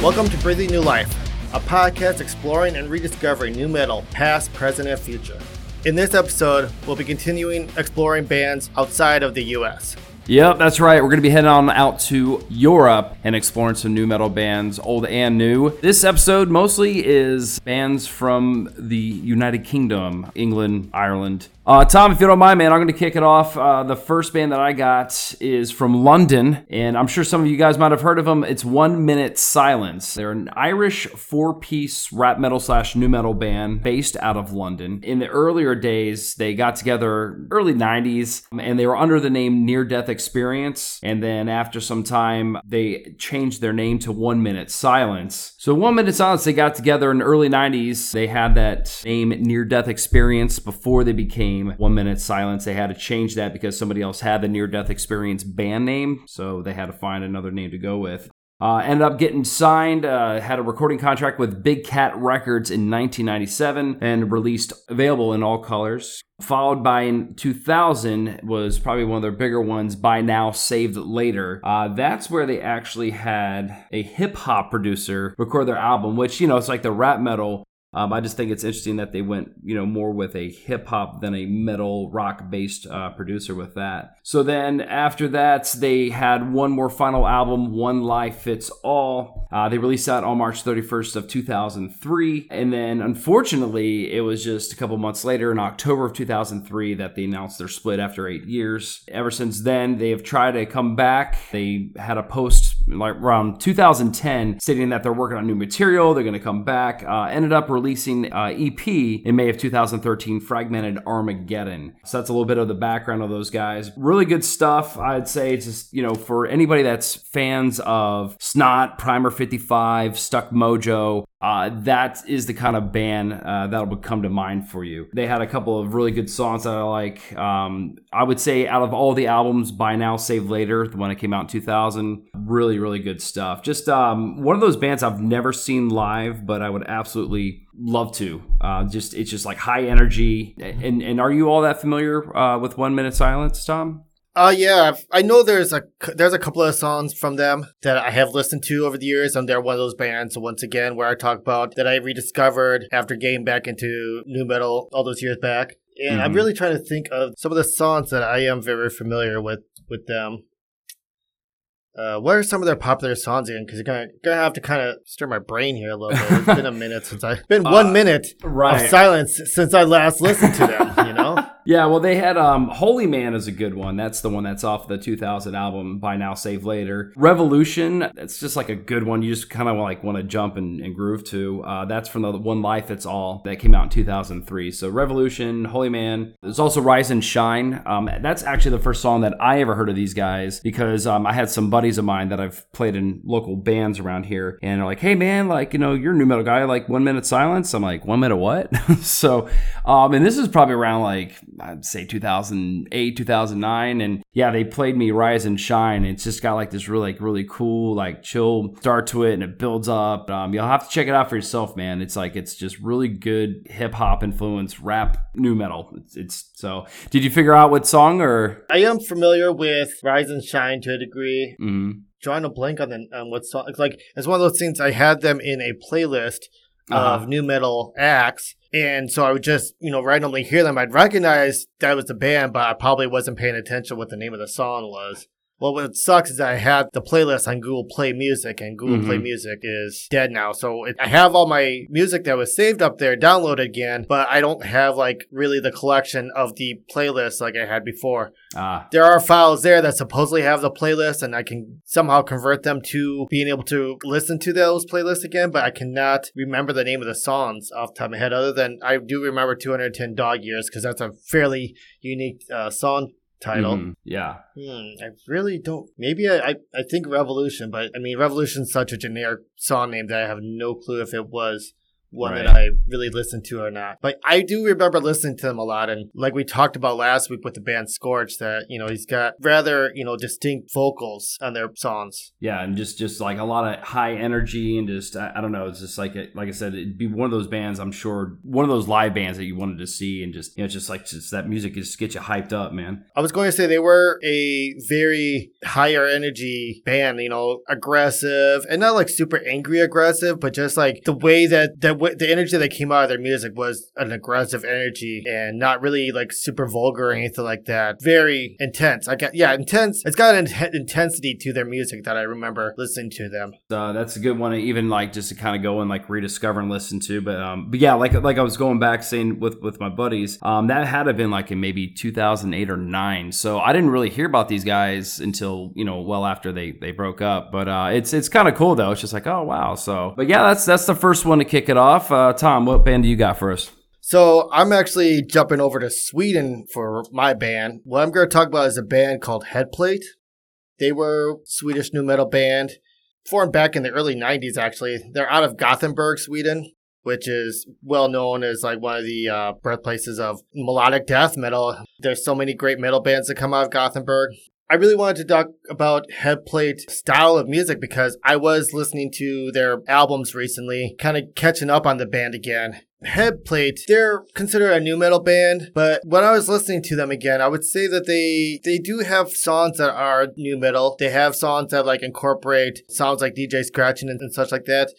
Welcome to Breathing New Life, a podcast exploring and rediscovering nu metal, past, present, and future. In this episode, we'll be continuing exploring bands outside of the US. Yep, that's right. We're going to be heading on out to Europe and exploring some nu metal bands, old and new. This episode mostly is bands from the United Kingdom, England, Ireland, uh, Tom, if you don't mind, man, I'm going to kick it off. Uh, the first band that I got is from London, and I'm sure some of you guys might have heard of them. It's One Minute Silence. They're an Irish four piece rap metal slash nu metal band based out of London. In the earlier days, they got together early 90s, and they were under the name Near Death Experience. And then after some time, they changed their name to One Minute Silence. So, One Minute Silence, they got together in the early 90s. They had that name Near Death Experience before they became One Minute Silence. They had to change that because somebody else had the near death experience band name, so they had to find another name to go with. Uh, ended up getting signed, uh, had a recording contract with Big Cat Records in 1997 and released available in all colors. Followed by in 2000 was probably one of their bigger ones, Buy Now Saved Later. Uh, that's where they actually had a hip hop producer record their album, which, you know, it's like the rap metal um, I just think it's interesting that they went, you know, more with a hip hop than a metal rock based uh, producer with that. So then after that, they had one more final album, One Lie Fits All. Uh, they released that on March 31st of 2003, and then unfortunately, it was just a couple months later, in October of 2003, that they announced their split after eight years. Ever since then, they have tried to come back. They had a post like around 2010 stating that they're working on new material they're going to come back uh, ended up releasing uh, ep in may of 2013 fragmented armageddon. So that's a little bit of the background of those guys. Really good stuff i'd say just you know for anybody that's fans of snot primer 55 stuck mojo uh, that is the kind of band uh, that'll come to mind for you. They had a couple of really good songs that I like. Um, I would say out of all the albums, Buy Now Save Later, the one that came out in 2000, really, really good stuff. Just um, one of those bands I've never seen live, but I would absolutely love to. Uh, just it's just like high energy. And and are you all that familiar uh, with One Minute Silence, Tom? Uh yeah, I know there's a there's a couple of songs from them that I have listened to over the years, and they're one of those bands once again where I talk about that I rediscovered after getting back into nu metal all those years back. And mm-hmm. I'm really trying to think of some of the songs that I am very familiar with with them. Uh, what are some of their popular songs again? Because you're gonna gonna have to kind of stir my brain here a little bit. It's been a minute since I been one uh, minute right. of silence since I last listened to them. You know. Yeah, well, they had um, Holy Man is a good one. That's the one that's off the 2000 album, Buy Now Save Later. Revolution, it's just like a good one. You just kind of like want to jump and, and, groove to. Uh, that's from the One Life That's All that came out in 2003. So Revolution, Holy Man. There's also Rise and Shine. Um, that's actually the first song that I ever heard of these guys because um, I had some buddies of mine that I've played in local bands around here, and they're like, "Hey man, like you know, you're a nu metal guy. Like One Minute Silence." I'm like, "One minute what?" so, um, and this is probably around like I'd say 2008, 2009. And yeah, they played me Rise and Shine. It's just got like this really, like, really cool, like chill start to it and it builds up. Um, you'll have to check it out for yourself, man. It's like, it's just really good hip hop influence, rap, nu metal. It's, it's so, did you figure out what song or? I am familiar with Rise and Shine to a degree. Mm-hmm. Drawing a blank on the on what song. It's like it's one of those things. I had them in a playlist uh-huh. of nu metal acts, and so I would just, you know, randomly hear them. I'd recognize that was the band, but I probably wasn't paying attention what the name of the song was. Well, what sucks is I have the playlist on Google Play Music, and Google mm-hmm. Play Music is dead now. So it, I have all my music that was saved up there downloaded again, but I don't have like really the collection of the playlist like I had before. Ah. There are files there that supposedly have the playlist, and I can somehow convert them to being able to listen to those playlists again, but I cannot remember the name of the songs off the top of my head, other than I do remember 210 Dog Years because that's a fairly unique uh, song title. Mm, yeah. Hmm, I really don't. Maybe I, I, I think Revolution, but I mean, Revolution's such a generic song name that I have no clue if it was one right. that I really listened to or not. But I do remember listening to them a lot. And like we talked about last week with the band Scorch, that, you know, he's got rather, you know, distinct vocals on their songs. Yeah. And just, just like a lot of high energy and just, I, I don't know, it's just like, like I said, it'd be one of those bands, I'm sure, one of those live bands that you wanted to see. And just, you know, just like, just that music just gets you hyped up, man. I was going to say they were a very higher energy band, you know, aggressive and not like super angry aggressive, but just like the way that, that the energy that came out of their music was an aggressive energy and not really like super vulgar or anything like that. Very intense. I got yeah, intense. It's got an in- intensity to their music that I remember listening to them. Uh, that's a good one. To even like just to kind of go and like rediscover and listen to. But um, but yeah, like like I was going back saying with with my buddies, um, that had to been like in maybe 2008 or nine. So I didn't really hear about these guys until you know well after they they broke up. But uh, it's it's kind of cool though. It's just like oh wow. So but yeah, that's that's the first one to kick it off. Uh, Tom, what band do you got for us? So I'm actually jumping over to Sweden for my band. What I'm going to talk about is a band called Headplate. They were Swedish nu metal band formed back in the early 90s actually. They're out of Gothenburg, Sweden, which is well known as like one of the uh, birthplaces of melodic death metal. There's so many great metal bands that come out of Gothenburg. I really wanted to talk about Headplate style of music because I was listening to their albums recently, kind of catching up on the band again. Headplate, they're considered a nu metal band, but when I was listening to them again, I would say that they they do have songs that are nu metal. They have songs that like incorporate sounds like DJ scratching and, and such like that.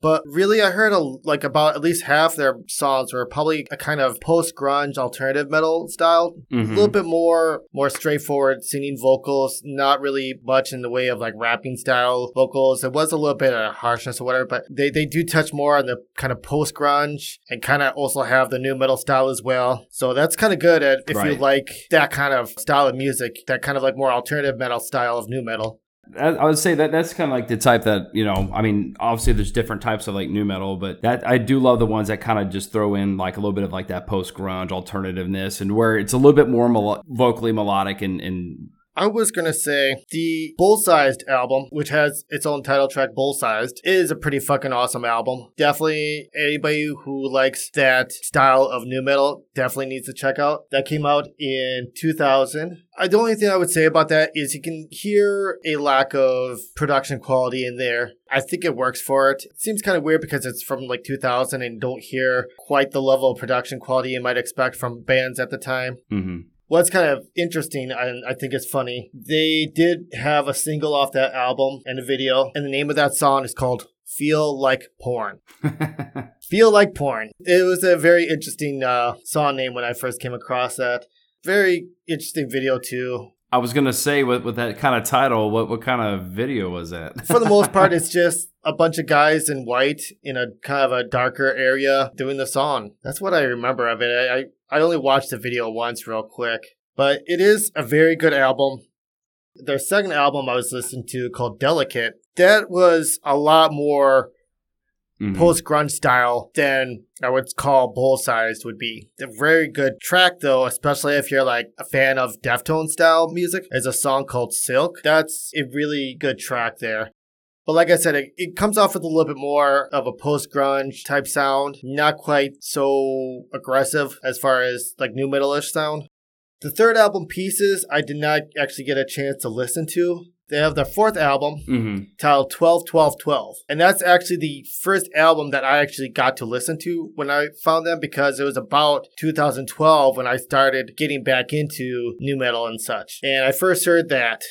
But really, I heard a, like about at least half their songs were probably a kind of post grunge alternative metal style, mm-hmm. a little bit more more straightforward singing vocals, not really much in the way of like rapping style vocals. It was a little bit of harshness or whatever, but they they do touch more on the kind of post grunge and kind of also have the nu metal style as well. So that's kind of good at if right. you like that kind of style of music, that kind of like more alternative metal style of nu metal. I would say that that's kind of like the type that you know. I mean, obviously there's different types of like nu metal, but that I do love the ones that kind of just throw in like a little bit of like that post grunge alternativeness, and where it's a little bit more vocally melodic and, and I was gonna say the Bull Sized album, which has its own title track, Bull Sized, is a pretty fucking awesome album. Definitely anybody who likes that style of nu metal definitely needs to check out. That came out in 2000. I, the only thing I would say about that is you can hear a lack of production quality in there. I think it works for it. It seems kind of weird because it's from like 2000 and don't hear quite the level of production quality you might expect from bands at the time. Mm-hmm what's kind of interesting and I think it's funny, they did have a single off that album and a video, and the name of that song is called Feel Like Porn. Feel Like Porn. It was a very interesting uh, song name when I first came across that. Very interesting video too. I was gonna say with with that kind of title, what what kind of video was that? For the most part, it's just a bunch of guys in white in a kind of a darker area doing the song. That's what I remember of it. I I only watched the video once, real quick, but it is a very good album. Their second album I was listening to called Delicate, that was a lot more mm-hmm. post grunge style than I would call Bull Sized would be. A very good track though, especially if you're like a fan of Deftone style music. Is a song called Silk. That's a really good track there. But like I said, it, it comes off with a little bit more of a post grunge type sound, not quite so aggressive as far as like nu metalish sound. The third album, Pieces, I did not actually get a chance to listen to. They have their fourth album mm-hmm. titled 12 12 12. And that's actually the first album that I actually got to listen to when I found them because it was about 2012 when I started getting back into nu metal and such. And I first heard that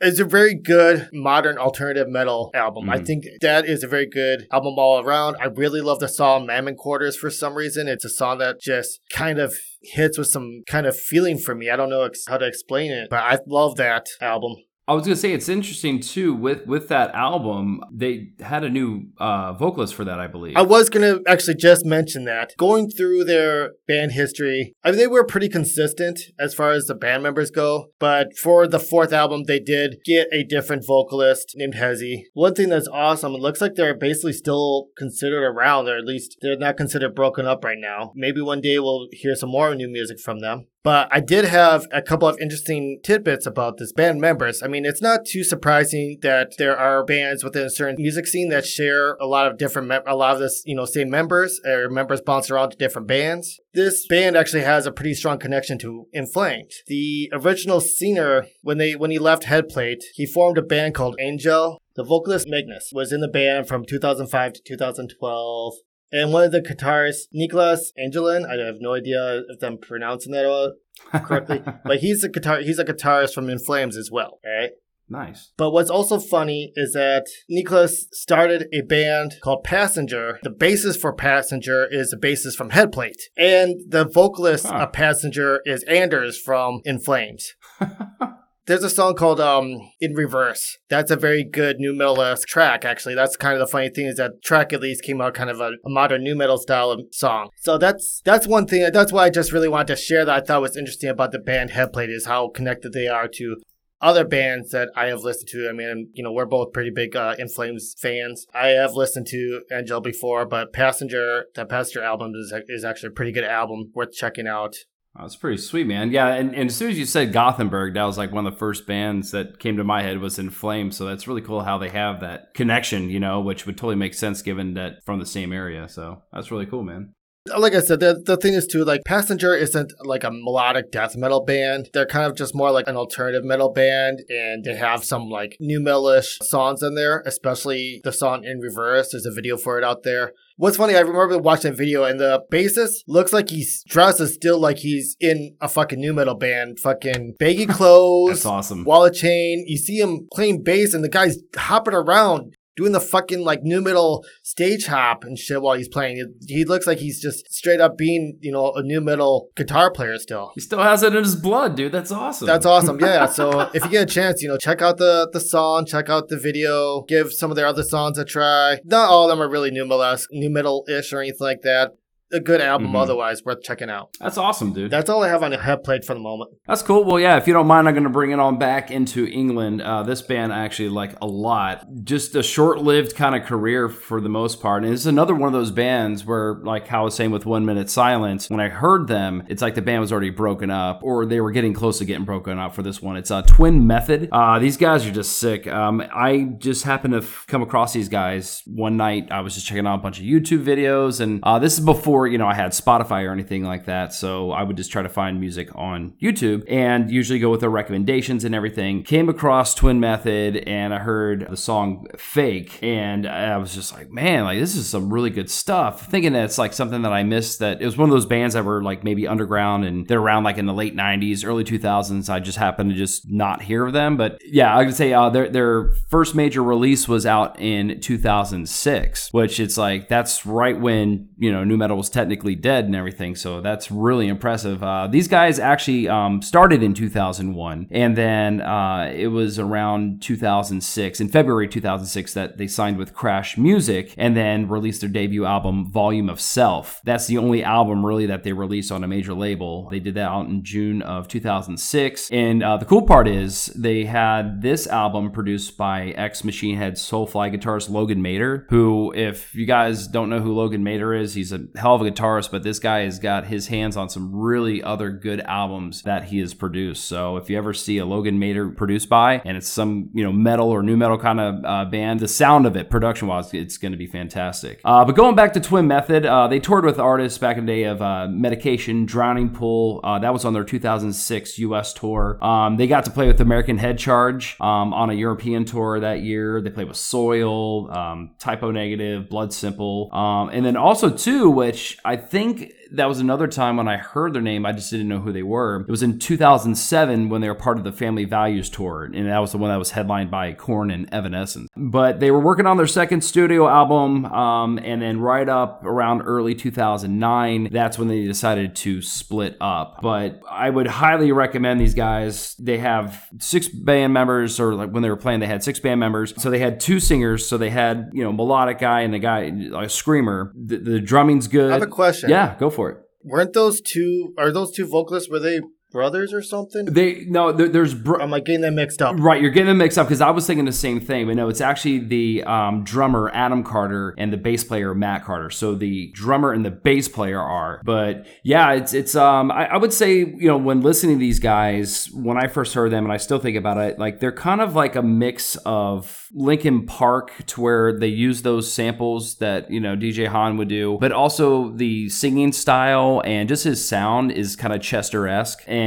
it's a very good modern alternative metal album. Mm-hmm. I think that is a very good album all around. I really love the song Mammon Quarters for some reason. It's a song that just kind of hits with some kind of feeling for me. I don't know how to explain it, but I love that album. I was gonna say it's interesting too with with that album. They had a new uh, vocalist for that, I believe. I was gonna actually just mention that going through their band history, I mean they were pretty consistent as far as the band members go. But for the fourth album, they did get a different vocalist named Hezi. One thing that's awesome, it looks like they're basically still considered around, or at least they're not considered broken up right now. Maybe one day we'll hear some more new music from them. But I did have a couple of interesting tidbits about this band members. I mean, it's not too surprising that there are bands within a certain music scene that share a lot of different, a lot of this, you know, same members or members bounce around to different bands. This band actually has a pretty strong connection to In Flames. The original singer, when they when he left Headplate, he formed a band called Angel. The vocalist Magnus was in the band from 2005 to 2012. And one of the guitarists, Niclas Engelin, I have no idea if I'm pronouncing that all correctly, but he's a guitar he's a guitarist from In Flames as well, right? Nice. But what's also funny is that Niklas started a band called Passenger. The basis for Passenger is the basis from Headplate. And the vocalist huh. of Passenger is Anders from In Flames. There's a song called um In Reverse. That's a very good nu metal track, actually. That's kind of the funny thing is that track at least came out kind of a, a modern nu metal style song. So that's that's one thing. That's why I just really wanted to share that I thought was interesting about the band Headplate is how connected they are to other bands that I have listened to. I mean, you know, we're both pretty big uh, In Flames fans. I have listened to Angel before, but Passenger, that Passenger album is, is actually a pretty good album worth checking out. That's pretty sweet, man. Yeah, and, and as soon as you said Gothenburg, that was like one of the first bands that came to my head was In Flames. So that's really cool how they have that connection, you know, which would totally make sense given that from the same area. So that's really cool, man. Like I said, the, the thing is too, like Passenger isn't like a melodic death metal band. They're kind of just more like an alternative metal band, and they have some like nu metalish songs in there, especially the song In Reverse. There's a video for it out there. What's funny, I remember watching that video and the bassist looks like he's dressed as still like he's in a fucking nu metal band. Fucking baggy clothes. That's awesome. Wallet chain. You see him playing bass and the guy's hopping around doing the fucking like nu metal stage hop and shit while he's playing. He looks like he's just straight up being, you know, a nu metal guitar player still. He still has it in his blood, dude. That's awesome. That's awesome. Yeah. so if you get a chance, you know, check out the the song, check out the video, give some of their other songs a try. Not all of them are really nu metal nu metal ish or anything like that, a good album mm-hmm. otherwise worth checking out. That's awesome, dude. That's all I have on the Headplate for the moment. That's cool. Well, yeah, if you don't mind, I'm going to bring it on back into England. Uh, this band I actually like a lot. Just a short-lived kind of career for the most part. And it's another one of those bands where, like how I was saying with One Minute Silence, when I heard them, it's like the band was already broken up or they were getting close to getting broken up for this one. It's a uh, Twin Method. Uh, these guys are just sick. Um, I just happened to f- come across these guys one night. I was just checking out a bunch of YouTube videos and uh, this is before before, you know, I had Spotify or anything like that. So I would just try to find music on YouTube and usually go with the recommendations and everything. Came across Twin Method and I heard the song Fake. And I was just like, man, like this is some really good stuff. Thinking that it's like something that I missed that it was one of those bands that were like maybe underground and they're around like in the late 90s, early 2000s. I just happened to just not hear of them. But yeah, I could say uh, their, their first major release was out in 2006, which it's like that's right when, you know, nu metal was technically dead and everything. So that's really impressive. Uh, these guys actually um, started in 2001, and then uh, it was around 2006, in February 2006, that they signed with Crash Music and then released their debut album, Volume of Self. That's the only album really that they released on a major label. They did that out in June of 2006. And uh, the cool part is they had this album produced by ex Machine Head Soulfly guitarist Logan Mader, who, if you guys don't know who Logan Mader is, he's a hell of a guitarist, but this guy has got his hands on some really other good albums that he has produced. So if you ever see a Logan Mader produced by, and it's some you know metal or nu metal kind of uh, band, the sound of it, production wise, it's going to be fantastic. Uh, but going back to Twin Method, uh, they toured with artists back in the day of uh, Medication, Drowning Pool. Uh, that was on their 2006 U.S. tour. Um, they got to play with American Head Charge um, on a European tour that year. They played with Soil, um, Type O Negative, Blood Simple, um, and then also too, which I think that was another time when I heard their name. I just didn't know who they were. It was in 2007 when they were part of the Family Values tour, and that was the one that was headlined by Korn and Evanescence. But they were working on their second studio album, um, and then right up around early 2009, that's when they decided to split up. But I would highly recommend these guys. They have six band members, or like when they were playing, they had six band members. So they had two singers. So they had you know melodic guy and a guy a screamer. The, the drumming's good. I have a question. Yeah, go for it weren't those two are those two vocalists were they brothers or something? They no, there, there's. Br- I'm like getting them mixed up. Right, you're getting them mixed up because I was thinking the same thing, but no, it's actually the um, drummer Adam Carter and the bass player Matt Carter. So the drummer and the bass player are. But yeah, it's it's. Um, I, I would say you know when listening to these guys, when I first heard them, and I still think about it, like they're kind of like a mix of Linkin Park to where they use those samples that you know DJ Hahn would do, but also the singing style and just his sound is kind of Chester esque. And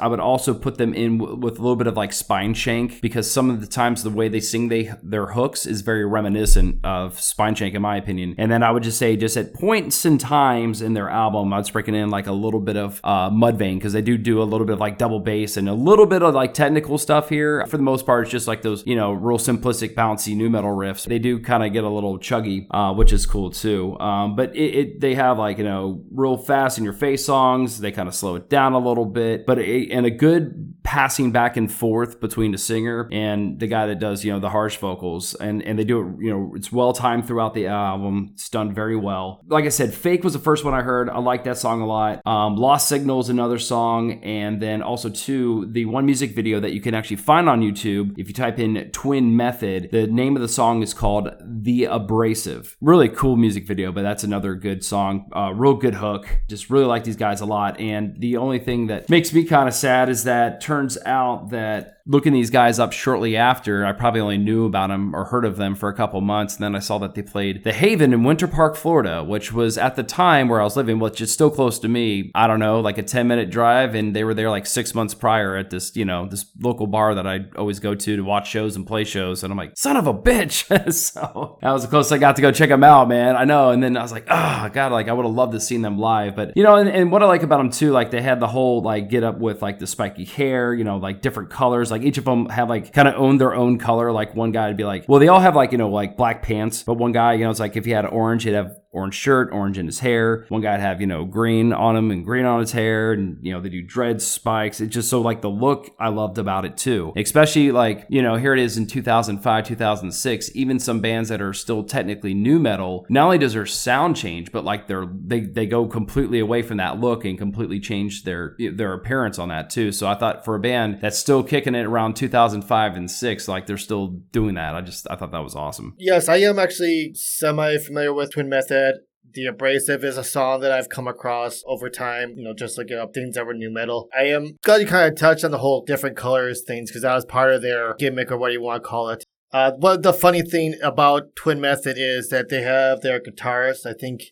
I would also put them in w- with a little bit of like Spineshank because some of the times the way they sing they their hooks is very reminiscent of Spineshank in my opinion. And then I would just say just at points and times in their album, I was breaking in like a little bit of uh, Mudvayne because they do do a little bit of like double bass and a little bit of like technical stuff here. For the most part, it's just like those you know real simplistic bouncy nu metal riffs. They do kind of get a little chuggy, uh, which is cool too. Um, but it, it, they have like you know real fast in your face songs. They kind of slow it down a little bit, but it, and a good passing back and forth between the singer and the guy that does you know the harsh vocals, and and they do it you know it's well timed throughout the album. It's done very well. Like I said, Fake was the first one I heard. I like that song a lot. Um, Lost Signal is another song, and then also too the one music video that you can actually find on YouTube if you type in Twin Method. The name of the song is called The Abrasive. Really cool music video, but that's another good song. Uh, real good hook. Just really like these guys a lot. And the only thing that makes me kind of sad is that turns out that looking these guys up shortly after, I probably only knew about them or heard of them for a couple months. And then I saw that they played the Haven in Winter Park, Florida, which was at the time where I was living, which is still close to me. I don't know, like a 10 minute drive. And they were there like six months prior at this, you know, this local bar that I always go to to watch shows and play shows. And I'm like, son of a bitch. so that was the closest I got to go check them out, man. I know. And then I was like, oh, God, like I would have loved to seen them live. But, you know, and, and what I like about them too, like they had the whole like get up with like the spiky hair, you know, like different colors. Like each of them have like kind of owned their own color. Like one guy would be like, well, they all have like, you know, like black pants, but one guy, you know, it's like if he had orange, he'd have orange shirt, orange in his hair. One guy'd have, you know, green on him and green on his hair. And, you know, they do dread spikes. It's just so like the look I loved about it too. Especially like, you know, here it is in 2005, 2006, even some bands that are still technically nu metal, not only does their sound change, but like they're, they, they go completely away from that look and completely change their, their appearance on that too. So I thought for a band that's still kicking it around 2005 and six, like they're still doing that. I just, I thought that was awesome. Yes, I am actually semi familiar with Twin Method. The Abrasive is a song that I've come across over time, you know, just looking up things that were nu metal. I am glad you kind of touched on the whole different colors things because that was part of their gimmick or what you want to call it. Uh, what the funny thing about Twin Method is that they have their guitarist, I think,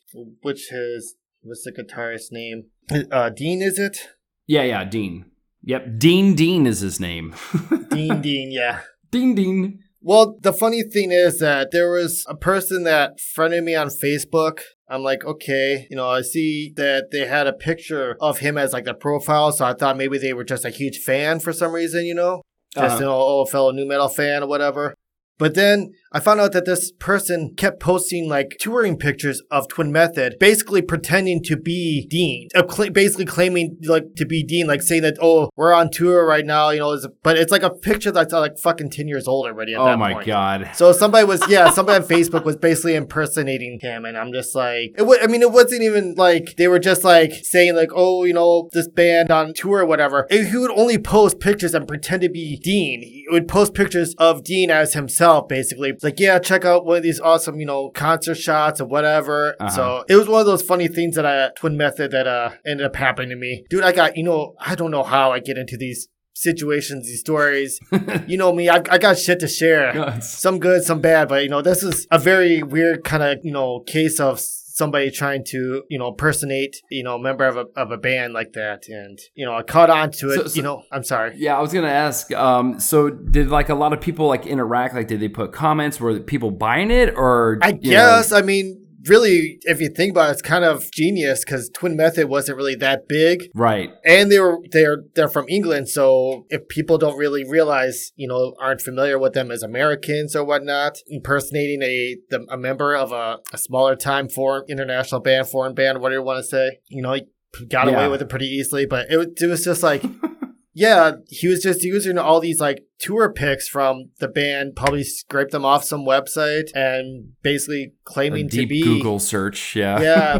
which is, what's the guitarist's name? Uh, Dean, is it? Yeah, yeah, Dean. Yep, Dean Dean is his name. Dean Dean, yeah. Dean Dean. Well, the funny thing is that there was a person that friended me on Facebook. I'm like, okay, you know, I see that they had a picture of him as like the profile, so I thought maybe they were just a huge fan for some reason, you know, just uh-huh. know, oh, fellow nu metal fan or whatever. But then I found out that this person kept posting like touring pictures of Twin Method, basically pretending to be Dean, uh, basically claiming like to be Dean, like saying that oh we're on tour right now, you know. It's, but it's like a picture that's like fucking ten years old already. oh my point. god! So somebody was yeah, somebody on Facebook was basically impersonating him, and I'm just like, it w- I mean, it wasn't even like they were just like saying like oh you know this band on tour or whatever. He would only post pictures and pretend to be Dean. He would post pictures of Dean as himself, basically it's like, yeah, check out one of these awesome, you know, concert shots or whatever. Uh-huh. So it was one of those funny things that I, Twin Method, that uh, ended up happening to me. Dude, I got, you know, I don't know how I get into these situations, these stories. you know me, I, I got shit to share. some good, some bad, but you know, this is a very weird kind of, you know, case of somebody trying to, you know, impersonate, you know, a member of a, of a band like that. And, you know, I caught on to it, so, so, you know, I'm sorry. Yeah, I was going to ask, um, so did like a lot of people like interact? Like, did they put comments? Were people buying it or? I guess, know? I mean, really, if you think about it, it's kind of genius because Twin Method wasn't really that big, right? And they were they're they're from England, so if people don't really realize, you know, aren't familiar with them as Americans or whatnot, impersonating a the, a member of a, a smaller time foreign international band, foreign band, whatever you want to say, you know, he got yeah. away with it pretty easily. But it, it was just like. Yeah, he was just using all these like tour pics from the band, probably scraped them off some website and basically claiming to be Google search. Yeah, yeah,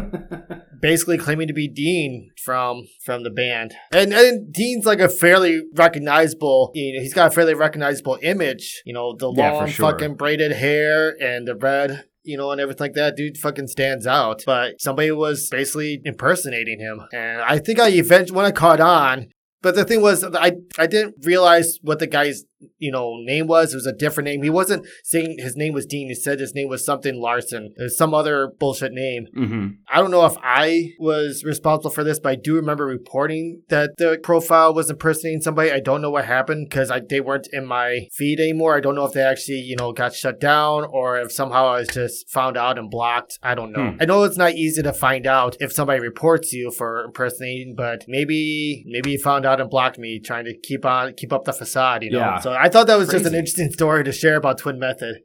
basically claiming to be Dean from from the band. And and Dean's like a fairly recognizable. You know, he's got a fairly recognizable image. You know, the yeah, long sure. fucking braided hair and the red you know, and everything like that. Dude fucking stands out. But somebody was basically impersonating him. And I think I eventually, when I caught on, but the thing was, I I didn't realize what the guy's you know name was. It was a different name. He wasn't saying his name was Dean. He said his name was something Larson. There's some other bullshit name. Mm-hmm. I don't know if I was responsible for this, but I do remember reporting that the profile was impersonating somebody. I don't know what happened because they weren't in my feed anymore. I don't know if they actually you know got shut down or if somehow I was just found out and blocked. I don't know. Hmm. I know it's not easy to find out if somebody reports you for impersonating, but maybe maybe you found out and blocked me trying to keep on keep up the facade. You know. Yeah. So so I thought that was Crazy. just an interesting story to share about Twin Method.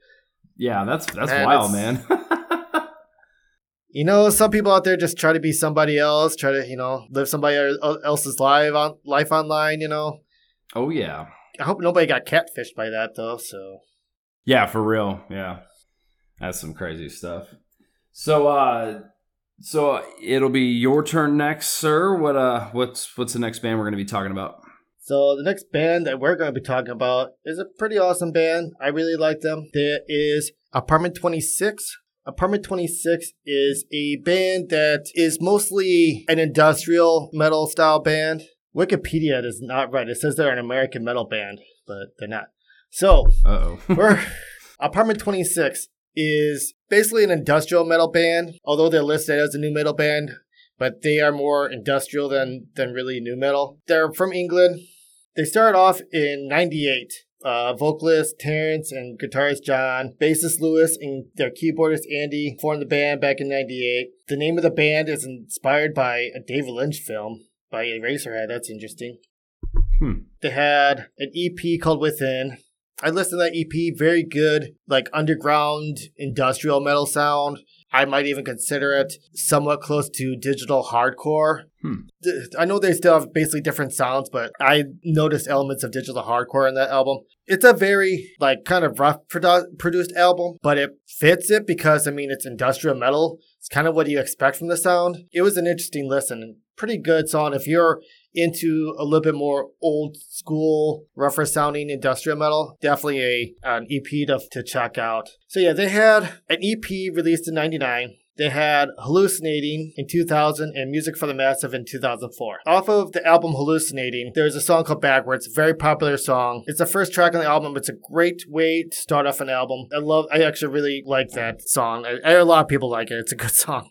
Yeah, that's that's and wild, man. you know, some people out there just try to be somebody else, try to you know live somebody else's life on life online. You know. Oh yeah. I hope nobody got catfished by that though. So. Yeah, for real. Yeah, that's some crazy stuff. So, uh, so it'll be your turn next, sir. What uh, what's what's the next band we're going to be talking about? So the next band that we're going to be talking about is a pretty awesome band. I really like them. There is Apartment 26. Apartment 26 is a band that is mostly an industrial metal style band. Wikipedia is not right. It says they're an American metal band, but they're not. So, we're Apartment 26 is basically an industrial metal band, although they're listed as a nu metal band, but they are more industrial than than really nu metal. They're from England. They started off in 98. Uh, vocalist Terrence and guitarist John, bassist Lewis, and their keyboardist Andy formed the band back in 98. The name of the band is inspired by a David Lynch film by Eraserhead. That's interesting. Hmm. They had an EP called Within. I listened to that EP, very good, like underground industrial metal sound. I might even consider it somewhat close to digital hardcore. Hmm. I know they still have basically different sounds, but I noticed elements of digital hardcore in that album. It's a very like kind of rough produ- produced album, but it fits it because I mean it's industrial metal. It's kind of what you expect from the sound. It was an interesting listen, pretty good song if you're into a little bit more old school, rougher sounding industrial metal, definitely a an EP to, to check out. So yeah, they had an EP released in 99. They had Hallucinating in 2000 and Music for the Massive in 2004. Off of the album Hallucinating, there's a song called Backwards, very popular song. It's the first track on the album. It's a great way to start off an album. I love, I actually really like that song. I, I, a lot of people like it. It's a good song.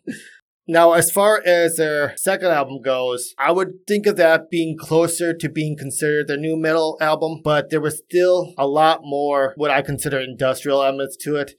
Now, as far as their second album goes, I would think of that being closer to being considered their nu metal album, but there was still a lot more what I consider industrial elements to it.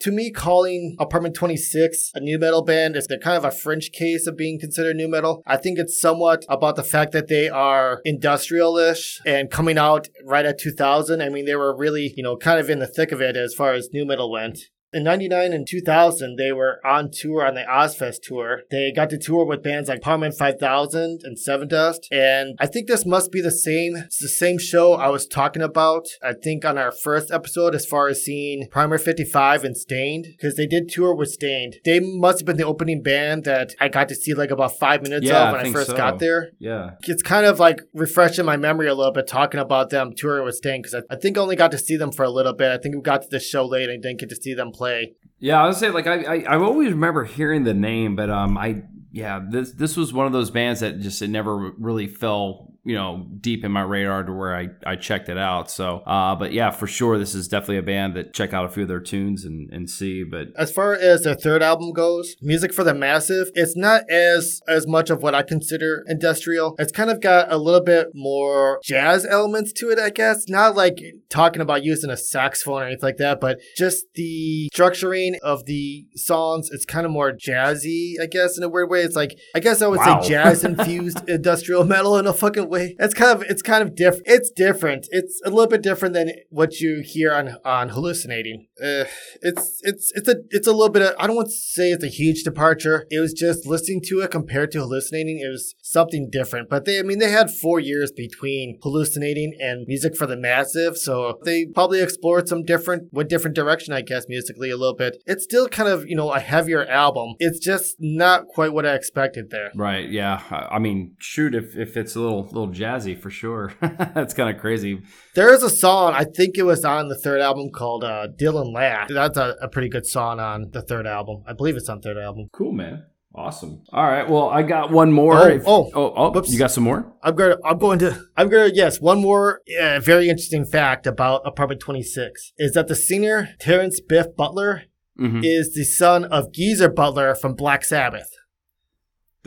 To me, calling Apartment 26 a nu metal band is kind of a French case of being considered nu metal. I think it's somewhat about the fact that they are industrial-ish and coming out right at 2000. I mean, they were really, you know, kind of in the thick of it as far as nu metal went in 99 and 2000, they were on tour on the Ozzfest tour. They got to tour with bands like Parliament 5000 and Sevendust. And I think this must be the same, it's the same show I was talking about, I think on our first episode, as far as seeing Primer 55 and Staind, because they did tour with Staind. They must have been the opening band that I got to see like about five minutes yeah, of when I, I first so. got there. Yeah. It's kind of like refreshing my memory a little bit talking about them touring with Staind, because I, I think I only got to see them for a little bit. I think we got to the show late and didn't get to see them play play. Yeah, I would say like I, I I always remember hearing the name, but um I yeah this this was one of those bands that just it never really fell you know deep in my radar to where I, I checked it out. So, uh, but yeah, for sure, this is definitely a band that check out a few of their tunes and, and see. But as far as their third album goes, Music for the Massive, it's not as as much of what I consider industrial. It's kind of got a little bit more jazz elements to it, I guess. Not like talking about using a saxophone or anything like that, but just the structuring of the songs. It's kind of more jazzy, I guess, in a weird way. It's like I guess I would wow. say jazz infused industrial metal in a fucking way way. It's kind of it's kind of different. It's different. It's a little bit different than what you hear on on hallucinating. Uh, it's it's it's a it's a little bit of I don't want to say it's a huge departure. It was just listening to it compared to hallucinating. It was something different. But they I mean they had four years between hallucinating and music for the massive, so they probably explored some different what different direction I guess musically a little bit. It's still kind of you know a heavier album. It's just not quite what I expected there. Right. Yeah. I mean, shoot, if, if it's a little little jazzy for sure, that's kind of crazy. There is a song I think it was on the third album called uh, "Dylan Laugh." That's a, a pretty good song on the third album. I believe it's on third album. Cool, man. Awesome. All right. Well, I got one more. Oh, oh, oh, oh whoops. you got some more? I'm going. To, I'm going to. I'm going to. Yes, one more uh, very interesting fact about Apartment 26 is that the singer Terrence Biff Butler mm-hmm. is the son of Geezer Butler from Black Sabbath.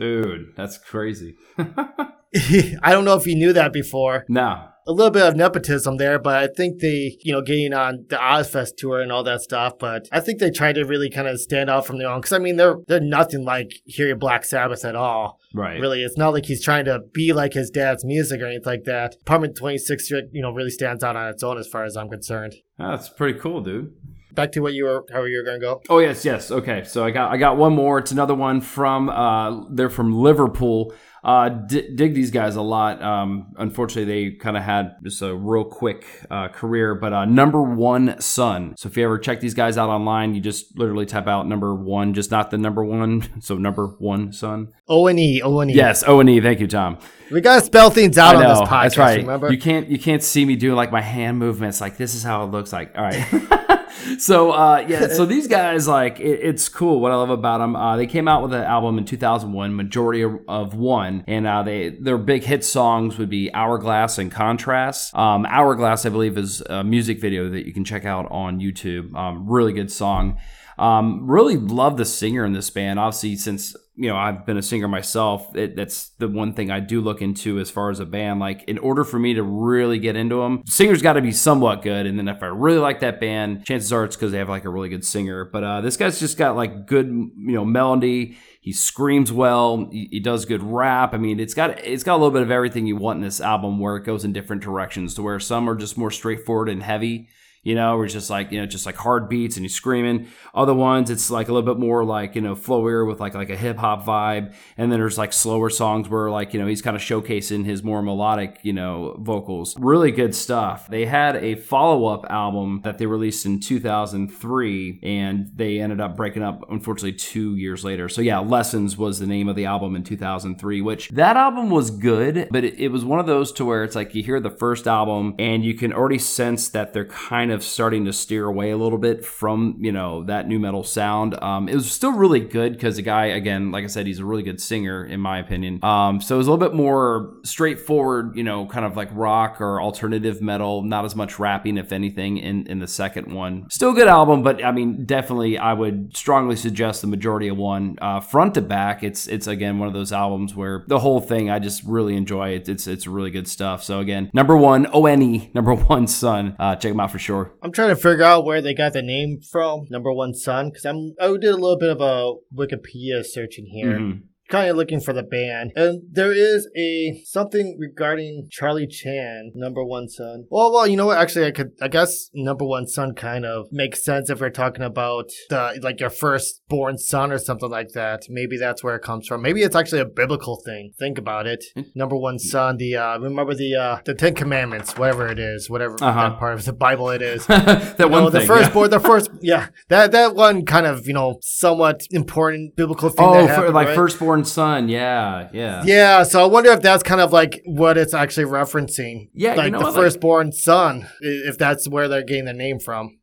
Dude, that's crazy. I don't know if you knew that before. No. A little bit of nepotism there, but I think they, you know, getting on the Ozzfest tour and all that stuff. But I think they tried to really kind of stand out from their own because I mean they're they're nothing like hearing Black Sabbath at all. Right. Really, it's not like he's trying to be like his dad's music or anything like that. Apartment Twenty Six, you know, really stands out on its own as far as I'm concerned. That's pretty cool, dude back to what you were how you were going to go oh yes yes okay so i got i got one more it's another one from uh they're from liverpool uh, d- dig these guys a lot. Um, unfortunately, they kind of had just a real quick uh, career, but uh, number one son. So if you ever check these guys out online, you just literally type out number one, just not the number one. So number one son. O and E. O and E. Yes, O and E. Thank you, Tom. We gotta spell things out on this podcast. That's right. Remember? You can't you can't see me doing like my hand movements. Like this is how it looks like. All right. so uh, yeah, so these guys like it, it's cool. What I love about them, uh, they came out with an album in 2001, majority of, one, and uh, they their big hit songs would be Hourglass and Contrast. Um, Hourglass, I believe, is a music video that you can check out on YouTube. Um, really good song. Um, really love the singer in this band. Obviously, since you know I've been a singer myself, it, that's the one thing I do look into as far as a band. Like, in order for me to really get into them, singers got to be somewhat good. And then if I really like that band, chances are it's because they have like a really good singer. But uh, this guy's just got like good, you know, melody. He screams well. He, he, does good rap. I mean, it's got it's got a little bit of everything you want in this album, where it goes in different directions. To where some are just more straightforward and heavy you know, where it's just like, you know, just like hard beats and he's screaming. Other ones, it's like a little bit more like, you know, flowier with like like a hip hop vibe. And then there's like slower songs where like, you know, he's kind of showcasing his more melodic, you know, vocals. Really good stuff. They had a follow up album that they released in 2003 and they ended up breaking up, unfortunately, two years later. So yeah, Lessons was the name of the album in 2003, which that album was good, but it, it was one of those to where it's like you hear the first album and you can already sense that they're kind kind of starting to steer away a little bit from you know that nu metal sound. Um, it was still really good because the guy, again, like I said, he's a really good singer in my opinion. Um, so it was a little bit more straightforward, you know, kind of like rock or alternative metal, not as much rapping, if anything, in in the second one. Still a good album, but I mean, definitely, I would strongly suggest the majority of one uh, front to back. It's it's again one of those albums where the whole thing I just really enjoy. It. It's it's really good stuff. So again, number one, O N E, number one, Son. Uh, check them out for sure I'm trying to figure out where they got the name from, number one son, because I'm I did a little bit of a Wikipedia searching here. Mm-hmm kind of looking for the band. And there is a something regarding Charlie Chan, number one son. Well, well, you know what? Actually, I could, I guess number one son kind of makes sense if we're talking about the like your first born son or something like that. Maybe that's where it comes from. Maybe it's actually a biblical thing. Think about it. Hmm. Number one son. The uh, remember the uh, the Ten Commandments, whatever it is, whatever uh-huh. that part of the Bible it is. that you one know, thing, the first yeah. born, the first, yeah, that that one kind of you know somewhat important biblical thing. Oh, happened, for, like right? firstborn son. Yeah, yeah. Yeah, so I wonder if that's kind of like what it's actually referencing. Yeah, like you know the what, firstborn like, son, if that's where they're getting the name from.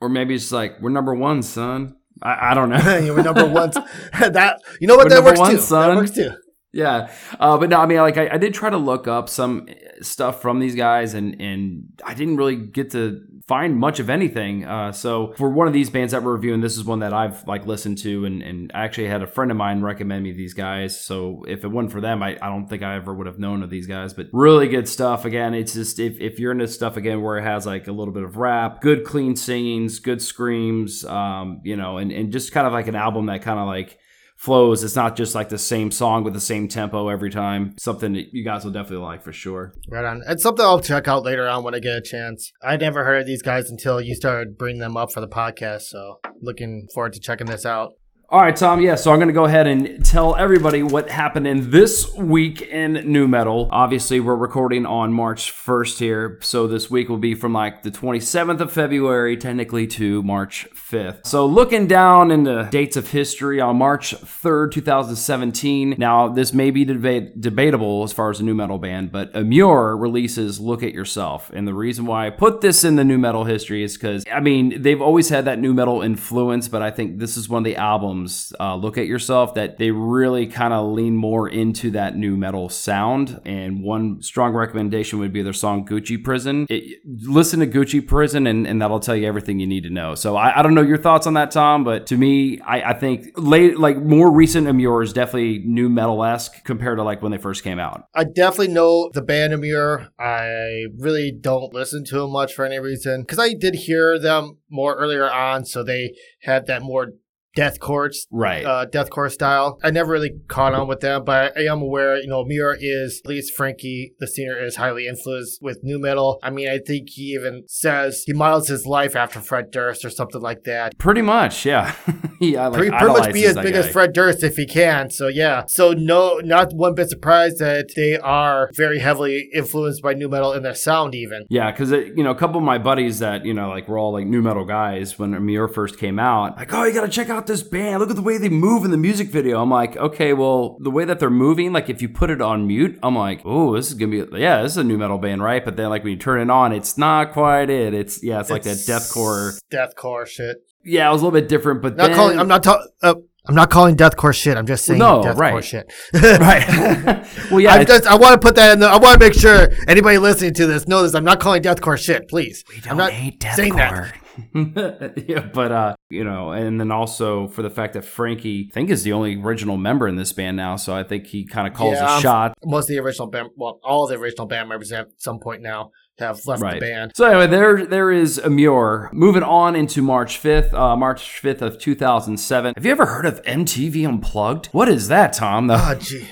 Or maybe it's like we're number one, son. I, I don't know. we're number one. that you know what we're that works one, too. Son. That works too. Yeah, uh, but no, I mean, like I, I, did try to look up some stuff from these guys, and and I didn't really get to find much of anything. Uh, so for one of these bands that we're reviewing, this is one that I've like listened to, and and I actually had a friend of mine recommend me these guys. So if it wasn't for them, I, I don't think I ever would have known of these guys. But really good stuff. Again, it's just if if you're into stuff again where it has like a little bit of rap, good clean singings, good screams, um, you know, and and just kind of like an album that kind of like flows. It's not just like the same song with the same tempo every time. Something that you guys will definitely like for sure. Right on. It's something I'll check out later on when I get a chance. I never heard of these guys until you started bringing them up for the podcast. So looking forward to checking this out. All right, Tom. Yeah, so I'm going to go ahead and tell everybody what happened in this week in nu metal. Obviously, we're recording on March 1st here, so this week will be from like the 27th of February, technically, to March 5th. So, looking down in the dates of history on March 3rd, 2017. Now, this may be deba- debatable as far as a nu metal band, but Emmure releases "Look at Yourself," and the reason why I put this in the nu metal history is because I mean they've always had that nu metal influence, but I think this is one of the albums albums, uh, Look at Yourself, that they really kind of lean more into that nu metal sound. And one strong recommendation would be their song Gucci Prison. It, listen to Gucci Prison, and, and, that'll tell you everything you need to know. So I, I don't know your thoughts on that, Tom, but to me, I, I think late, like more recent Emmure is definitely nu metal esque compared to like when they first came out. I definitely know the band Emmure. I really don't listen to them much for any reason because I did hear them more earlier on, so they had that more deathcore right. uh, deathcore style. I never really caught on with them but i am aware you know Emmure is at least frankie the singer is highly influenced with nu metal. I mean i think he even says he models his life after fred durst or something like that. Pretty much yeah. Yeah like, pretty, pretty much be as big guy. as fred durst if he can so yeah. So no not one bit surprised that they are very heavily influenced by nu metal in their sound even. Yeah because you know a couple of my buddies that you know like we're all like nu metal guys when Emmure first came out like oh you gotta check out out this band. Look at the way they move in the music video. I'm like, okay, well, the way that they're moving, like if you put it on mute, I'm like, oh, this is gonna be, yeah, this is a nu metal band, right? But then like when you turn it on, it's not quite it. It's yeah, it's, it's like that deathcore, deathcore shit. Yeah, it was a little bit different, but not then, calling. I'm not talking. Uh, I'm not calling deathcore shit. I'm just saying no, deathcore right. shit. right. well, yeah. I just I want to put that in. The, I want to make sure anybody listening to this knows I'm not calling deathcore shit. Please. We don't I'm not hate deathcore. Yeah, but uh, you know, and then also for the fact that Frankie, I think, is the only original member in this band now, so I think he kind of calls yeah, a shot. Most of the original band, well, all the original band members at some point now have left right. the band. So anyway, there there is Emmure. Moving on into March fifth, uh, March fifth of two thousand seven. Have you ever heard of MTV Unplugged? What is that, Tom? The- oh, gee.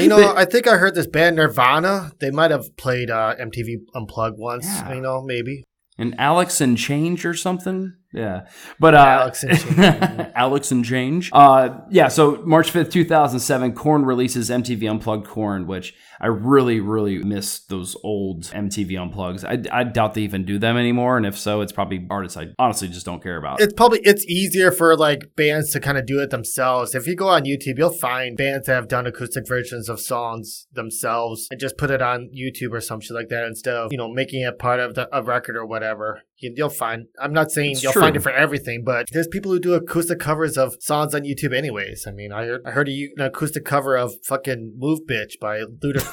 you know, I think I heard this band Nirvana. They might have played uh, MTV Unplugged once. Yeah. You know, maybe. And Alice in Chains or something? Yeah. But uh, Alice in Chains. Alice in Chains. Uh, yeah, so March 5th, 2007, Korn releases MTV Unplugged Korn, which I really, really miss those old MTV Unplugs. I, I doubt they even do them anymore. And if so, it's probably artists I honestly just don't care about. It's probably, it's easier for like bands to kind of do it themselves. If you go on YouTube, you'll find bands that have done acoustic versions of songs themselves and just put it on YouTube or something like that instead of, you know, making it part of the, a record or whatever. You, will find, I'm not saying it's you'll true find it for everything, but there's people who do acoustic covers of songs on YouTube anyways. I mean, I heard I heard a, an acoustic cover of fucking "Move Bitch" by Ludacris.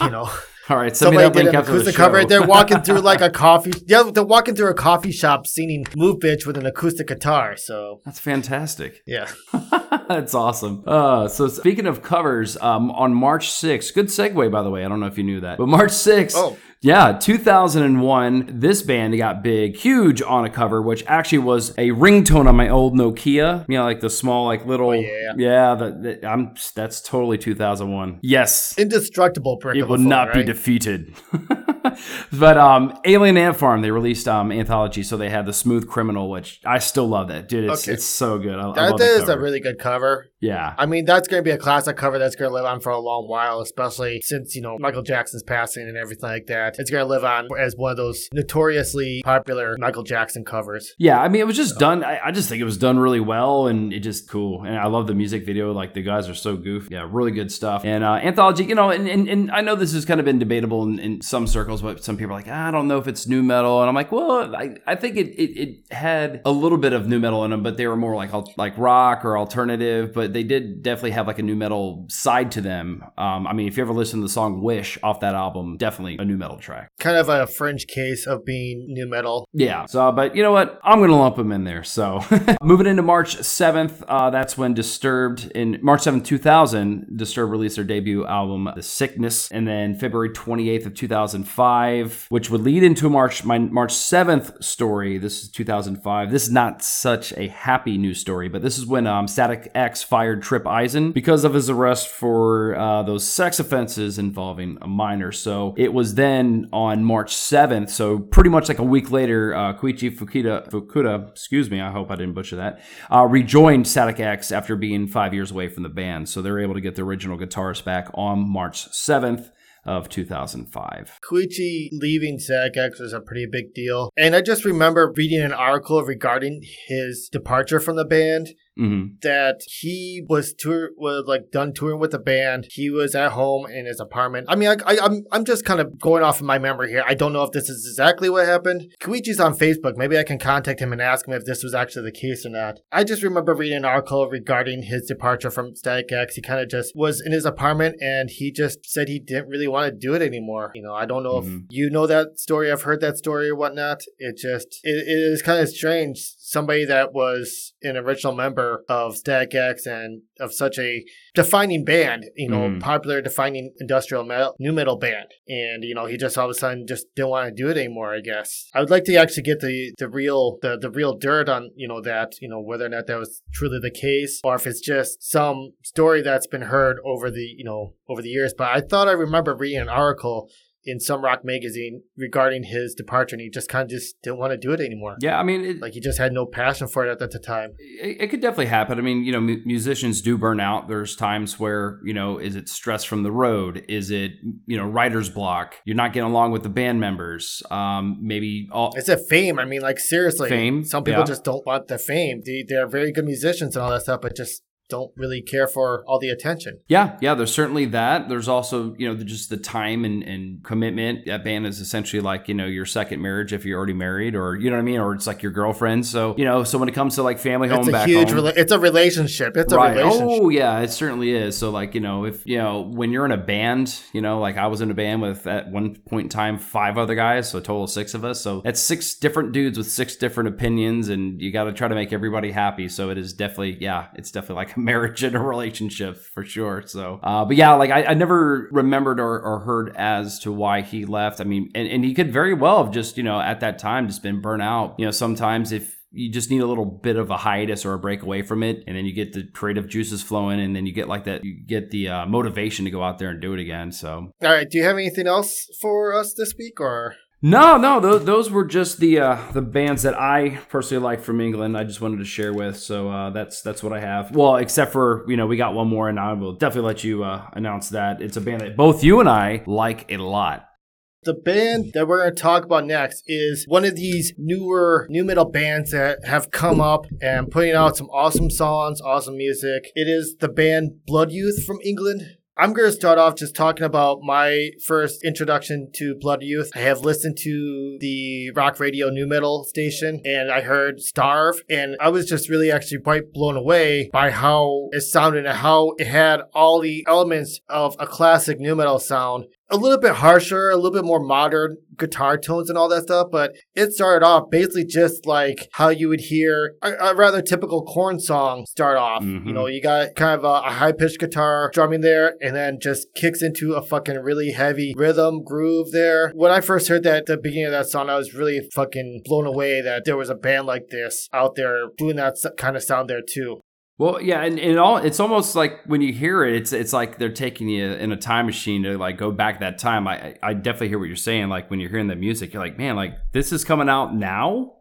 You know. All right, somebody did an acoustic cover. They're walking through like a coffee. Yeah, they're walking through a coffee shop singing "Move Bitch" with an acoustic guitar. So that's fantastic. Yeah, that's awesome. Uh, so speaking of covers, um, on March 6th, good segue by the way. I don't know if you knew that, but March 6th. Oh. Yeah, 2001, this band got big, huge on a cover, which actually was a ringtone on my old Nokia. You know, like the small, like little. Oh, yeah. Yeah, that, that, I'm. That's totally 2001. Yes. Indestructible. It will not right? be defeated. but um, Alien Ant Farm, they released um, anthology, so they had the Smooth Criminal, which I still love that, dude. It's, okay. it's so good. I, that I is a really good cover. Yeah, I mean that's going to be a classic cover that's going to live on for a long while, especially since you know Michael Jackson's passing and everything like that. It's going to live on as one of those notoriously popular Michael Jackson covers. Yeah, I mean it was just so. done. I, I, just think it was done really well, and it just cool. And I love the music video. Like the guys are so goofy. Yeah, really good stuff. And uh, anthology, you know, and, and, and I know this has kind of been debatable in, in some circles, but some people are like, I don't know if it's nu metal, and I'm like, well, I, I think it, it, it had a little bit of nu metal in them, but they were more like like rock or alternative, but they did definitely have like a nu metal side to them. Um, I mean, if you ever listen to the song "Wish" off that album, definitely a nu metal track. Kind of a fringe case of being nu metal. Yeah. So, but you know what? I'm gonna lump them in there. So, moving into March 7th, uh, that's when Disturbed in March 7th, 2000, Disturbed released their debut album, The Sickness, and then February 28th of 2005. 2005, which would lead into March my March 7th story. This is 2005. This is not such a happy news story, but this is when um, Static X fired Tripp Eisen because of his arrest for uh, those sex offenses involving a minor. So it was then on March 7th, so pretty much like a week later, uh, Koichi Fukuda, Fukuda, excuse me, I hope I didn't butcher that, uh, rejoined Static X after being five years away from the band. So they were able to get the original guitarist back on March 7th of 2005. Koichi leaving X was a pretty big deal. And I just remember reading an article regarding his departure from the band Mm-hmm. That he was tour was like done touring with the band. He was at home in his apartment. I mean, I, I, I'm I'm just kind of going off of my memory here. I don't know if this is exactly what happened. Koichi's on Facebook. Maybe I can contact him and ask him if this was actually the case or not. I just remember reading an article regarding his departure from Static X. He kind of just was in his apartment and he just said he didn't really want to do it anymore. You know, I don't know mm-hmm. if you know that story. I've heard that story or whatnot. It just it, it is kind of strange. Somebody that was an original member of Static X and of such a defining band, you know, mm. popular defining industrial metal, nu metal band. And, you know, he just all of a sudden just didn't want to do it anymore, I guess. I would like to actually get the, the real, the, the real dirt on, you know, that, you know, whether or not that was truly the case or if it's just some story that's been heard over the, you know, over the years. But I thought I remember reading an article in some rock magazine regarding his departure, and he just kind of just didn't want to do it anymore. Yeah, I mean, it, like he just had no passion for it at the time. It, it could definitely happen. I mean, you know, musicians do burn out. There's times where you know, is it stress from the road? Is it you know, writer's block? You're not getting along with the band members. Um, maybe all. It's a fame. I mean, like seriously, fame. Some people yeah. just don't want the fame. They, they're very good musicians and all that stuff, but just don't really care for all the attention. Yeah, yeah, there's certainly that. There's also, you know, just the time and, and commitment. That band is essentially like, you know, your second marriage if you're already married or, you know what I mean? Or it's like your girlfriend. So, you know, so when it comes to like family home, it's a back huge home. Rela- it's a relationship. It's right. a relationship. Oh, yeah, it certainly is. So, like, you know, if, you know, when you're in a band, you know, like I was in a band with at one point in time five other guys, so a total of six of us. So that's six different dudes with six different opinions, and you got to try to make everybody happy. So it is definitely, yeah, it's definitely like a marriage and a relationship for sure. So, uh, but yeah, like I, I never remembered or, or, heard as to why he left. I mean, and, and he could very well have just, you know, at that time just been burnt out. You know, sometimes if you just need a little bit of a hiatus or a break away from it and then you get the creative juices flowing and then you get like that you get the uh, motivation to go out there and do it again so all right do you have anything else for us this week or no, no, those, those were just the uh, the bands that I personally like from England. I just wanted to share with, so uh, that's that's what I have. Well, except for you know we got one more, and I will definitely let you uh, announce that. It's a band that both you and I like a lot. The band that we're going to talk about next is one of these newer nu metal bands that have come up and putting out some awesome songs, awesome music. It is the band Blood Youth from England. I'm going to start off just talking about my first introduction to Blood Youth. I have listened to the rock radio nu metal station and I heard Starve and I was just really actually quite blown away by how it sounded and how it had all the elements of a classic nu metal sound a little bit harsher, a little bit more modern guitar tones and all that stuff, but it started off basically just like how you would hear a, a rather typical Korn song start off. Mm-hmm. You know, you got kind of a, a high pitched guitar drumming there and then just kicks into a fucking really heavy rhythm groove there. When I first heard that at the beginning of that song, I was really fucking blown away that there was a band like this out there doing that kind of sound there too. Well, yeah, and, and all it's almost like when you hear it, it's it's like they're taking you in a time machine to like go back that time. I I definitely hear what you're saying. Like when you're hearing the music, you're like, man, like this is coming out now.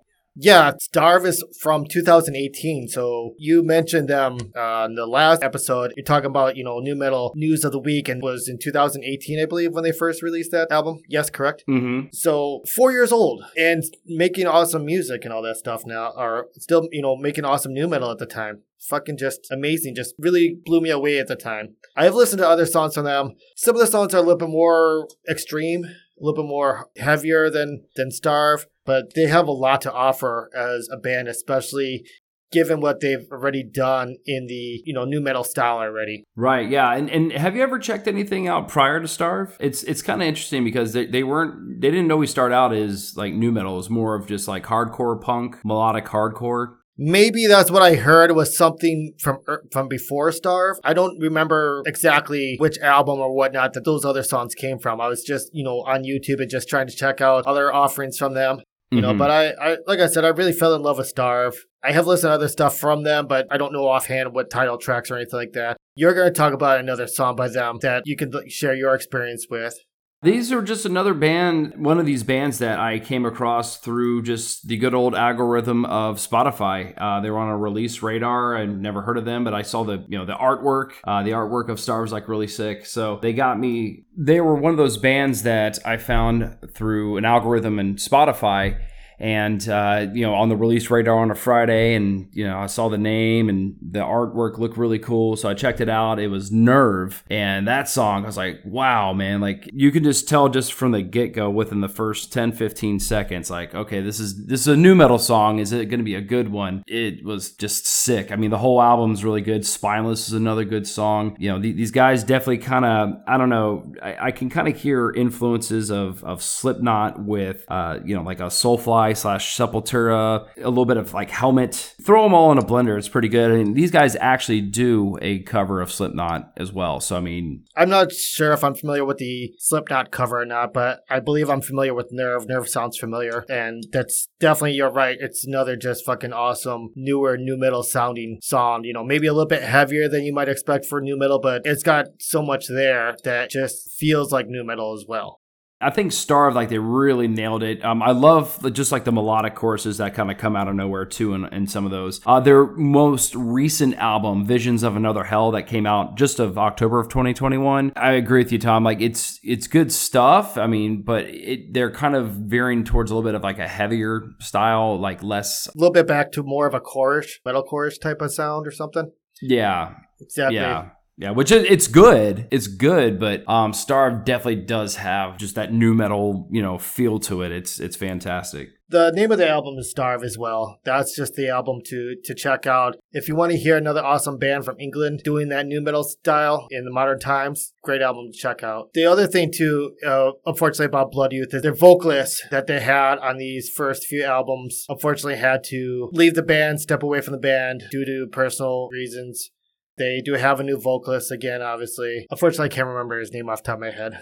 Yeah, Starve is from 2018. So you mentioned them uh, in the last episode. You're talking about, you know, nu metal news of the week and was in 2018, I believe, when they first released that album. Yes, correct? Mm-hmm. So four years old and making awesome music and all that stuff now, or still, you know, making awesome nu metal at the time. Fucking just amazing. Just really blew me away at the time. I have listened to other songs from them. Some of the songs are a little bit more extreme a little bit more heavier than than Starve, but they have a lot to offer as a band, especially given what they've already done in the you know nu metal style already. Right. Yeah. And and have you ever checked anything out prior to Starve? It's it's kind of interesting because they, they weren't they didn't always start out as like nu metal. It was more of just like hardcore punk, melodic hardcore Maybe that's what I heard was something from er, from before Starve. I don't remember exactly which album or whatnot that those other songs came from. I was just, you know, on YouTube and just trying to check out other offerings from them. You mm-hmm. know, but I, I, like I said, I really fell in love with Starve. I have listened to other stuff from them, but I don't know offhand what title tracks or anything like that. You're going to talk about another song by them that you can share your experience with. These are just another band, one of these bands that I came across through just the good old algorithm of Spotify. Uh, they were on a release radar. I never heard of them, but I saw the you know the artwork. Uh, the artwork of Star was like really sick, so they got me. They were one of those bands that I found through an algorithm in Spotify and uh, you know on the release radar on a Friday, and you know I saw the name and the artwork looked really cool, so I checked it out. It was Nerve, and that song I was like, wow, man! Like you can just tell just from the get go within the first 10, 15 seconds, like okay, this is this is a nu metal song. Is it going to be a good one? It was just sick. I mean, the whole album's really good. Spineless is another good song. You know, th- these guys definitely kind of I don't know. I, I can kind of hear influences of of Slipknot with uh, you know like a Soulfly slash Sepultura, a little bit of like Helmet. Throw them all in a blender. It's pretty good. I and mean, these guys actually do a cover of Slipknot as well. So, I mean, I'm not sure if I'm familiar with the Slipknot cover or not, but I believe I'm familiar with Nerve. Nerve sounds familiar. And that's definitely, you're right. It's another just fucking awesome, newer, nu metal sounding song. You know, maybe a little bit heavier than you might expect for nu metal, but it's got so much there that just feels like nu metal as well. I think Starve, like they really nailed it. Um, I love the, just like the melodic choruses that kind of come out of nowhere too in, in some of those. Uh, their most recent album, Visions of Another Hell, that came out just of October of 2021. I agree with you, Tom. Like it's it's good stuff. I mean, but it, they're kind of veering towards a little bit of like a heavier style, like less a little bit back to more of a chorus, metal chorus type of sound or something. Yeah, exactly. Yeah. Yeah, which is, it's good. It's good, but um, Starve definitely does have just that nu metal, you know, feel to it. It's it's fantastic. The name of the album is Starve as well. That's just the album to to check out. If you want to hear another awesome band from England doing that nu metal style in the modern times, great album to check out. The other thing too, uh, unfortunately about Blood Youth is their vocalists that they had on these first few albums unfortunately had to leave the band, step away from the band due to personal reasons. They do have a new vocalist again, obviously. Unfortunately, I can't remember his name off the top of my head.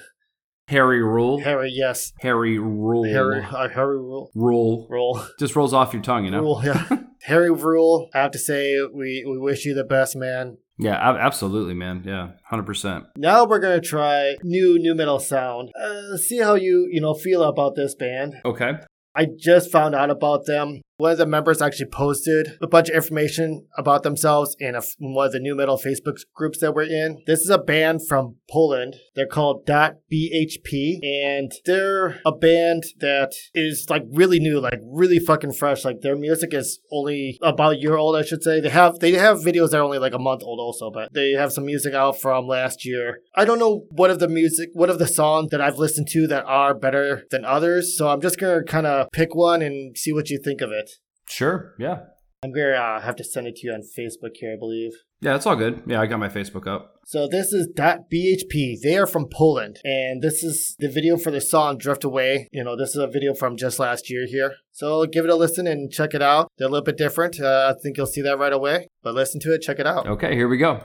Harry Rule. Harry, yes. Harry Rule. Harry, uh, Harry Rule. Rule. Rule. Just rolls off your tongue, you know? Rule, yeah. Harry Rule, I have to say, we, we wish you the best, man. Yeah, absolutely, man. Yeah, hundred percent. Now we're gonna try new nu metal sound. Uh, see how you you know feel about this band. Okay. I just found out about them one of the members actually posted a bunch of information about themselves in a, one of the nu metal Facebook groups that we're in. This is a band from Poland. They're called Dot BHP, and they're a band that is like really new, like really fucking fresh. Like their music is only about a year old, I should say. They have they have videos that are only like a month old, also, but they have some music out from last year. I don't know what of the music, what of the songs that I've listened to that are better than others, so I'm just gonna kind of pick one and see what you think of it. Sure. Yeah. I'm gonna uh, have to send it to you on Facebook here, I believe. Yeah, it's all good. Yeah, I got my Facebook up. So this is .bhp. They are from Poland, and this is the video for the song "Drift Away." You know, this is a video from just last year here. So give it a listen and check it out. They're a little bit different. Uh, I think you'll see that right away. But listen to it, check it out. Okay, here we go.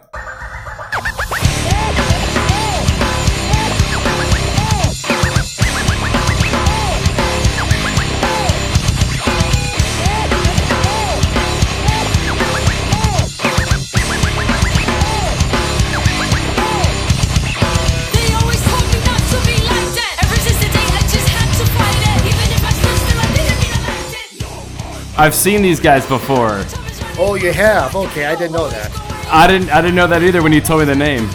I've seen these guys before. Oh, you have? Okay, I didn't know that. I didn't. I didn't know that either when you told me the name.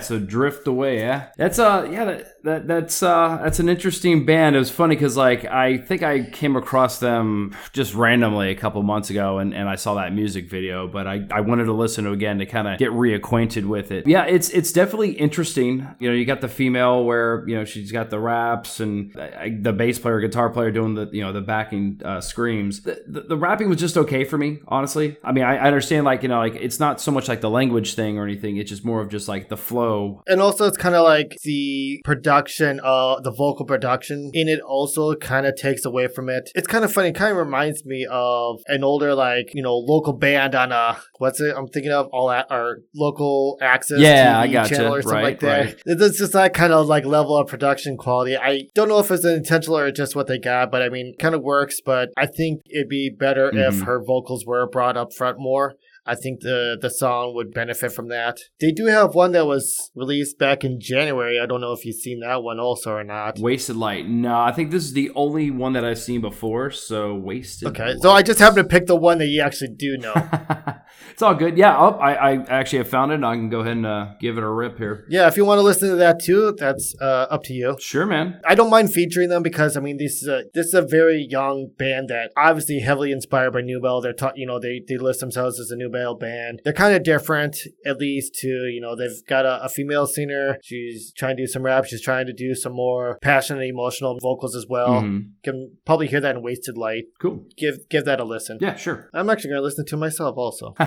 So Drift Away, yeah. That's uh yeah, that, that that's uh that's an interesting band. It was funny cuz like I think I came across them just randomly a couple months ago and, and I saw that music video, but I, I wanted to listen to again to kind of get reacquainted with it. Yeah, it's it's definitely interesting. You know, you got the female where, you know, she's got the raps and the bass player, guitar player doing the, you know, the backing uh, screams. The, the, the, rapping was just okay for me, honestly. I mean, I, I understand like, you know, like it's not so much like the language thing or anything. It's just more of just like the flow. And also it's kind of like the production, uh, the vocal production in it also kind of takes away from it. It's kind of funny. It kind of reminds me of an older, like, you know, local band on a, what's it? I'm thinking of all at our local access yeah, TV I gotcha. channel or something right, like that. Right. It's just that kind of like level of production quality. I don't know if it's intentional or just what they got, but I mean, kind of works. But I think it'd be better mm-hmm. if her vocals were brought up front more. I think the the song would benefit from that. They do have one that was released back in January. I don't know if you've seen that one also or not. Wasted Light. No, I think this is the only one that I've seen before. So Wasted. Okay, Light. so I just happen to pick the one that you actually do know. it's all good. Yeah, oh, I, I actually have found it. and I can go ahead and uh, give it a rip here. Yeah, if you want to listen to that too, that's uh, up to you. Sure, man. I don't mind featuring them because I mean this is a this is a very young band that obviously heavily inspired by nu metal. They're taught, you know, they they list themselves as a nu metal band. They're kind of different, at least to you know they've got a, a female singer. She's trying to do some rap. She's trying to do some more passionate, emotional vocals as well. Mm-hmm. Can probably hear that in Wasted Light. Cool. Give give that a listen. Yeah, sure. I'm actually gonna listen to myself also.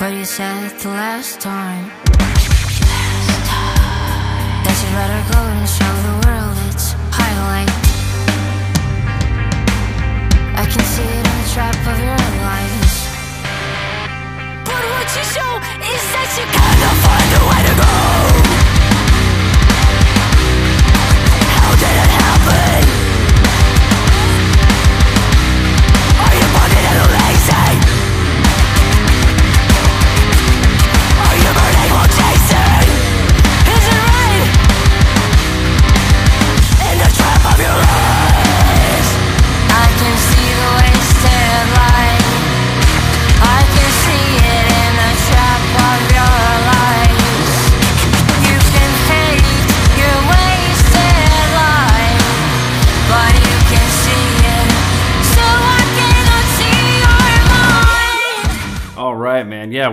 But you said the last time, last time that you let her go and show the world its highlight.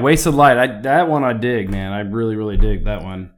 Wasted Light. I, that one I dig, man. I really, really dig that one.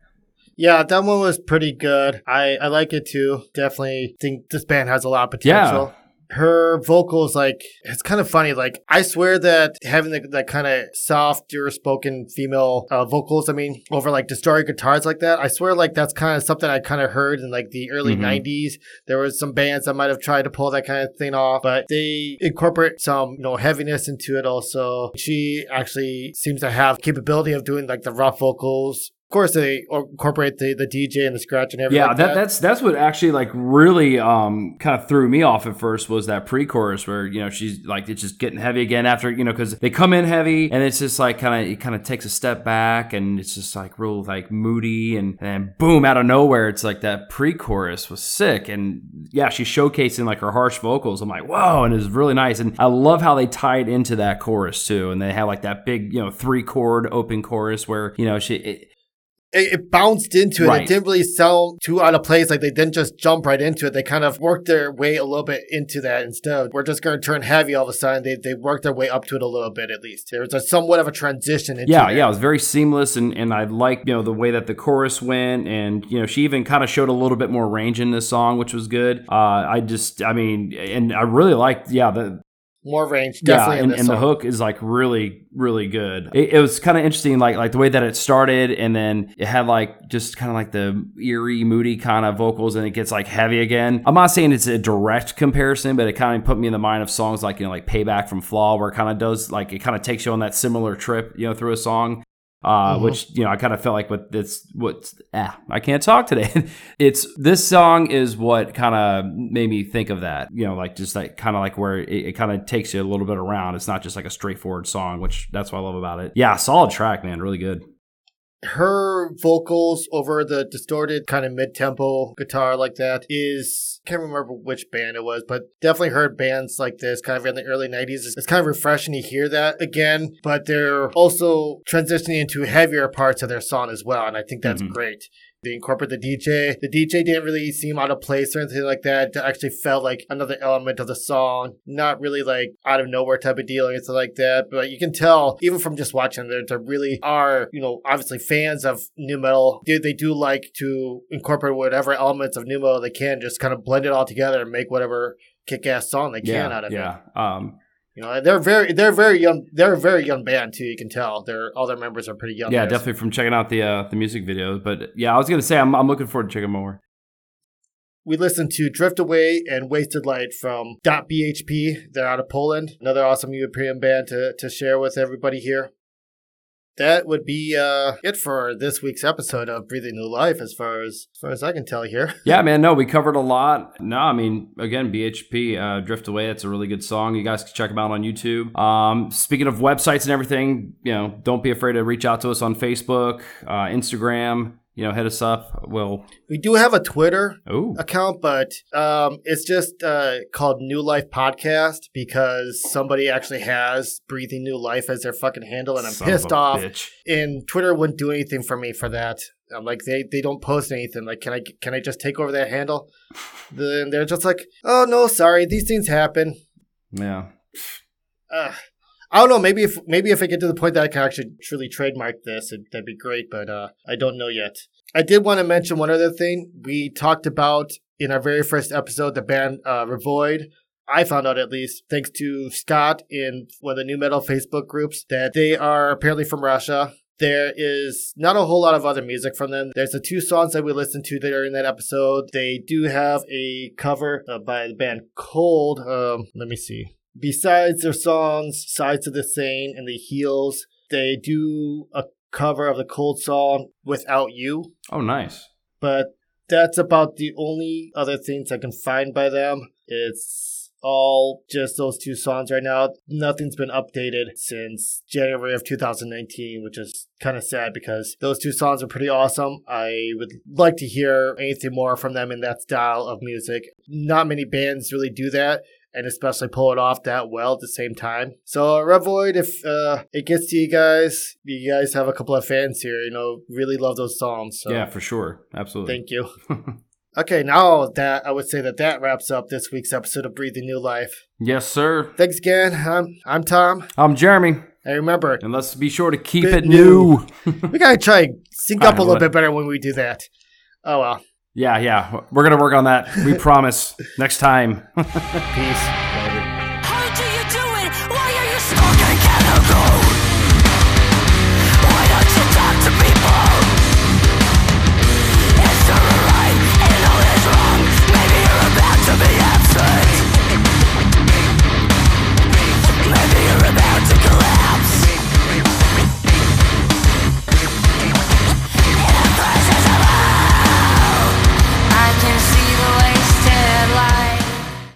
Yeah, that one was pretty good. I, I like it too. Definitely think this band has a lot of potential. Yeah her vocals like it's kind of funny like i swear that having the, that kind of softer spoken female uh, vocals i mean over like distorted guitars like that i swear like that's kind of something i kind of heard in like the early mm-hmm. 90s there was some bands that might have tried to pull that kind of thing off but they incorporate some you know heaviness into it also she actually seems to have capability of doing like the rough vocals of course they incorporate the, the DJ and the scratch and everything. Yeah, like that, that, that's that's what actually like really um kind of threw me off at first was that pre-chorus where you know she's like it's just getting heavy again after you know because they come in heavy and it's just like kind of it kind of takes a step back and it's just like real like moody and and boom out of nowhere it's like that pre-chorus was sick and yeah she's showcasing like her harsh vocals. I'm like whoa and it was really nice and I love how they tied into that chorus too and they had like that big you know three chord open chorus where you know she. It, it, it bounced into it. Right. It didn't really sound too out of place. Like they didn't just jump right into it. They kind of worked their way a little bit into that instead. We're just going to turn heavy all of a sudden. They, they worked their way up to it a little bit at least. There was a somewhat of a transition Yeah, yeah. It was very seamless. And, and I like, you know, the way that the chorus went. And, you know, she even kind of showed a little bit more range in this song, which was good. Uh, I just, I mean, and I really liked, yeah, the, more range. Definitely yeah, and, and the hook is like really, really good. It, it was kind of interesting, like like the way that it started, and then it had like just kind of like the eerie, moody kind of vocals, and it gets like heavy again. I'm not saying it's a direct comparison, but it kind of put me in the mind of songs like you know like Payback from Flaw, where it kind of does like it kind of takes you on that similar trip, you know, through a song uh, mm-hmm. which you know I kind of felt like what this what ah I can't talk today. it's this song is what kind of made me think of that. You know, like just like kind of like where it, it kind of takes you a little bit around. It's not just like a straightforward song, which that's what I love about it. Yeah, solid track, man, really good. Her vocals over the distorted kind of mid-tempo guitar like that is can't remember which band it was but definitely heard bands like this kind of in the early 90s it's kind of refreshing to hear that again but they're also transitioning into heavier parts of their song as well and i think that's mm-hmm. great they incorporate the DJ. The DJ didn't really seem out of place or anything like that. It actually felt like another element of the song, not really like out of nowhere type of deal or anything like that. But you can tell, even from just watching them, they really are, you know, obviously fans of nu metal. They, they do like to incorporate whatever elements of nu metal they can, just kind of blend it all together and make whatever kick ass song they can yeah, out of yeah. it. Yeah. Um, you know, they're very they're very young. They're a very young band too. You can tell. They're all their members are pretty young. Yeah, definitely from checking out the uh, the music videos. But yeah, I was gonna say I'm I'm looking forward to checking more. We listened to Drift Away and Wasted Light from Dot BHP. They're out of Poland. Another awesome European band to, to share with everybody here that would be uh, it for this week's episode of Breathing New Life, as far as as far as I can tell here. yeah, man. No, we covered a lot. No, I mean, again, BHP, uh, Drift Away. It's a really good song. You guys can check them out on YouTube. Um, speaking of websites and everything, you know, don't be afraid to reach out to us on Facebook, uh, Instagram you know, hit us up. We'll. We do have a Twitter Ooh. account, but um, it's just uh, called New Life Podcast because somebody actually has Breathing New Life as their fucking handle, and I'm Son pissed of off. Bitch. And Twitter wouldn't do anything for me for that. I'm like they they don't post anything. Like, can I can I just take over that handle? then they're just like, oh no, sorry, these things happen. Yeah. Uh, I don't know. Maybe if maybe if I get to the point that I can actually truly trademark this, it, that'd be great. But uh, I don't know yet. I did want to mention one other thing. We talked about in our very first episode the band uh, Revoid. I found out at least thanks to Scott in one of the nu metal Facebook groups that they are apparently from Russia. There is not a whole lot of other music from them. There's the two songs that we listened to that are in that episode. They do have a cover uh, by the band Cold. Um, let me see. Besides their songs, Sides of the Sane and The Heels, they do a cover of the Cold song Without You. Oh, nice. But that's about the only other things I can find by them. It's all just those two songs right now. Nothing's been updated since January of 2019, which is kind of sad because those two songs are pretty awesome. I would like to hear anything more from them in that style of music. Not many bands really do that and especially pull it off that well at the same time. So uh, Revoid, if uh, it gets to you guys, you guys have a couple of fans here. You know, really love those songs. So. Yeah, for sure, absolutely. Thank you. okay, now that I would say that that wraps up this week's episode of Breathing New Life. Yes, sir. Thanks again. I'm I'm Tom. I'm Jeremy. I remember. And let's be sure to keep it new. new. we gotta try sync up a little bit better when we do that. Oh well. Yeah, yeah. We're going to work on that. We promise. Next time. Peace.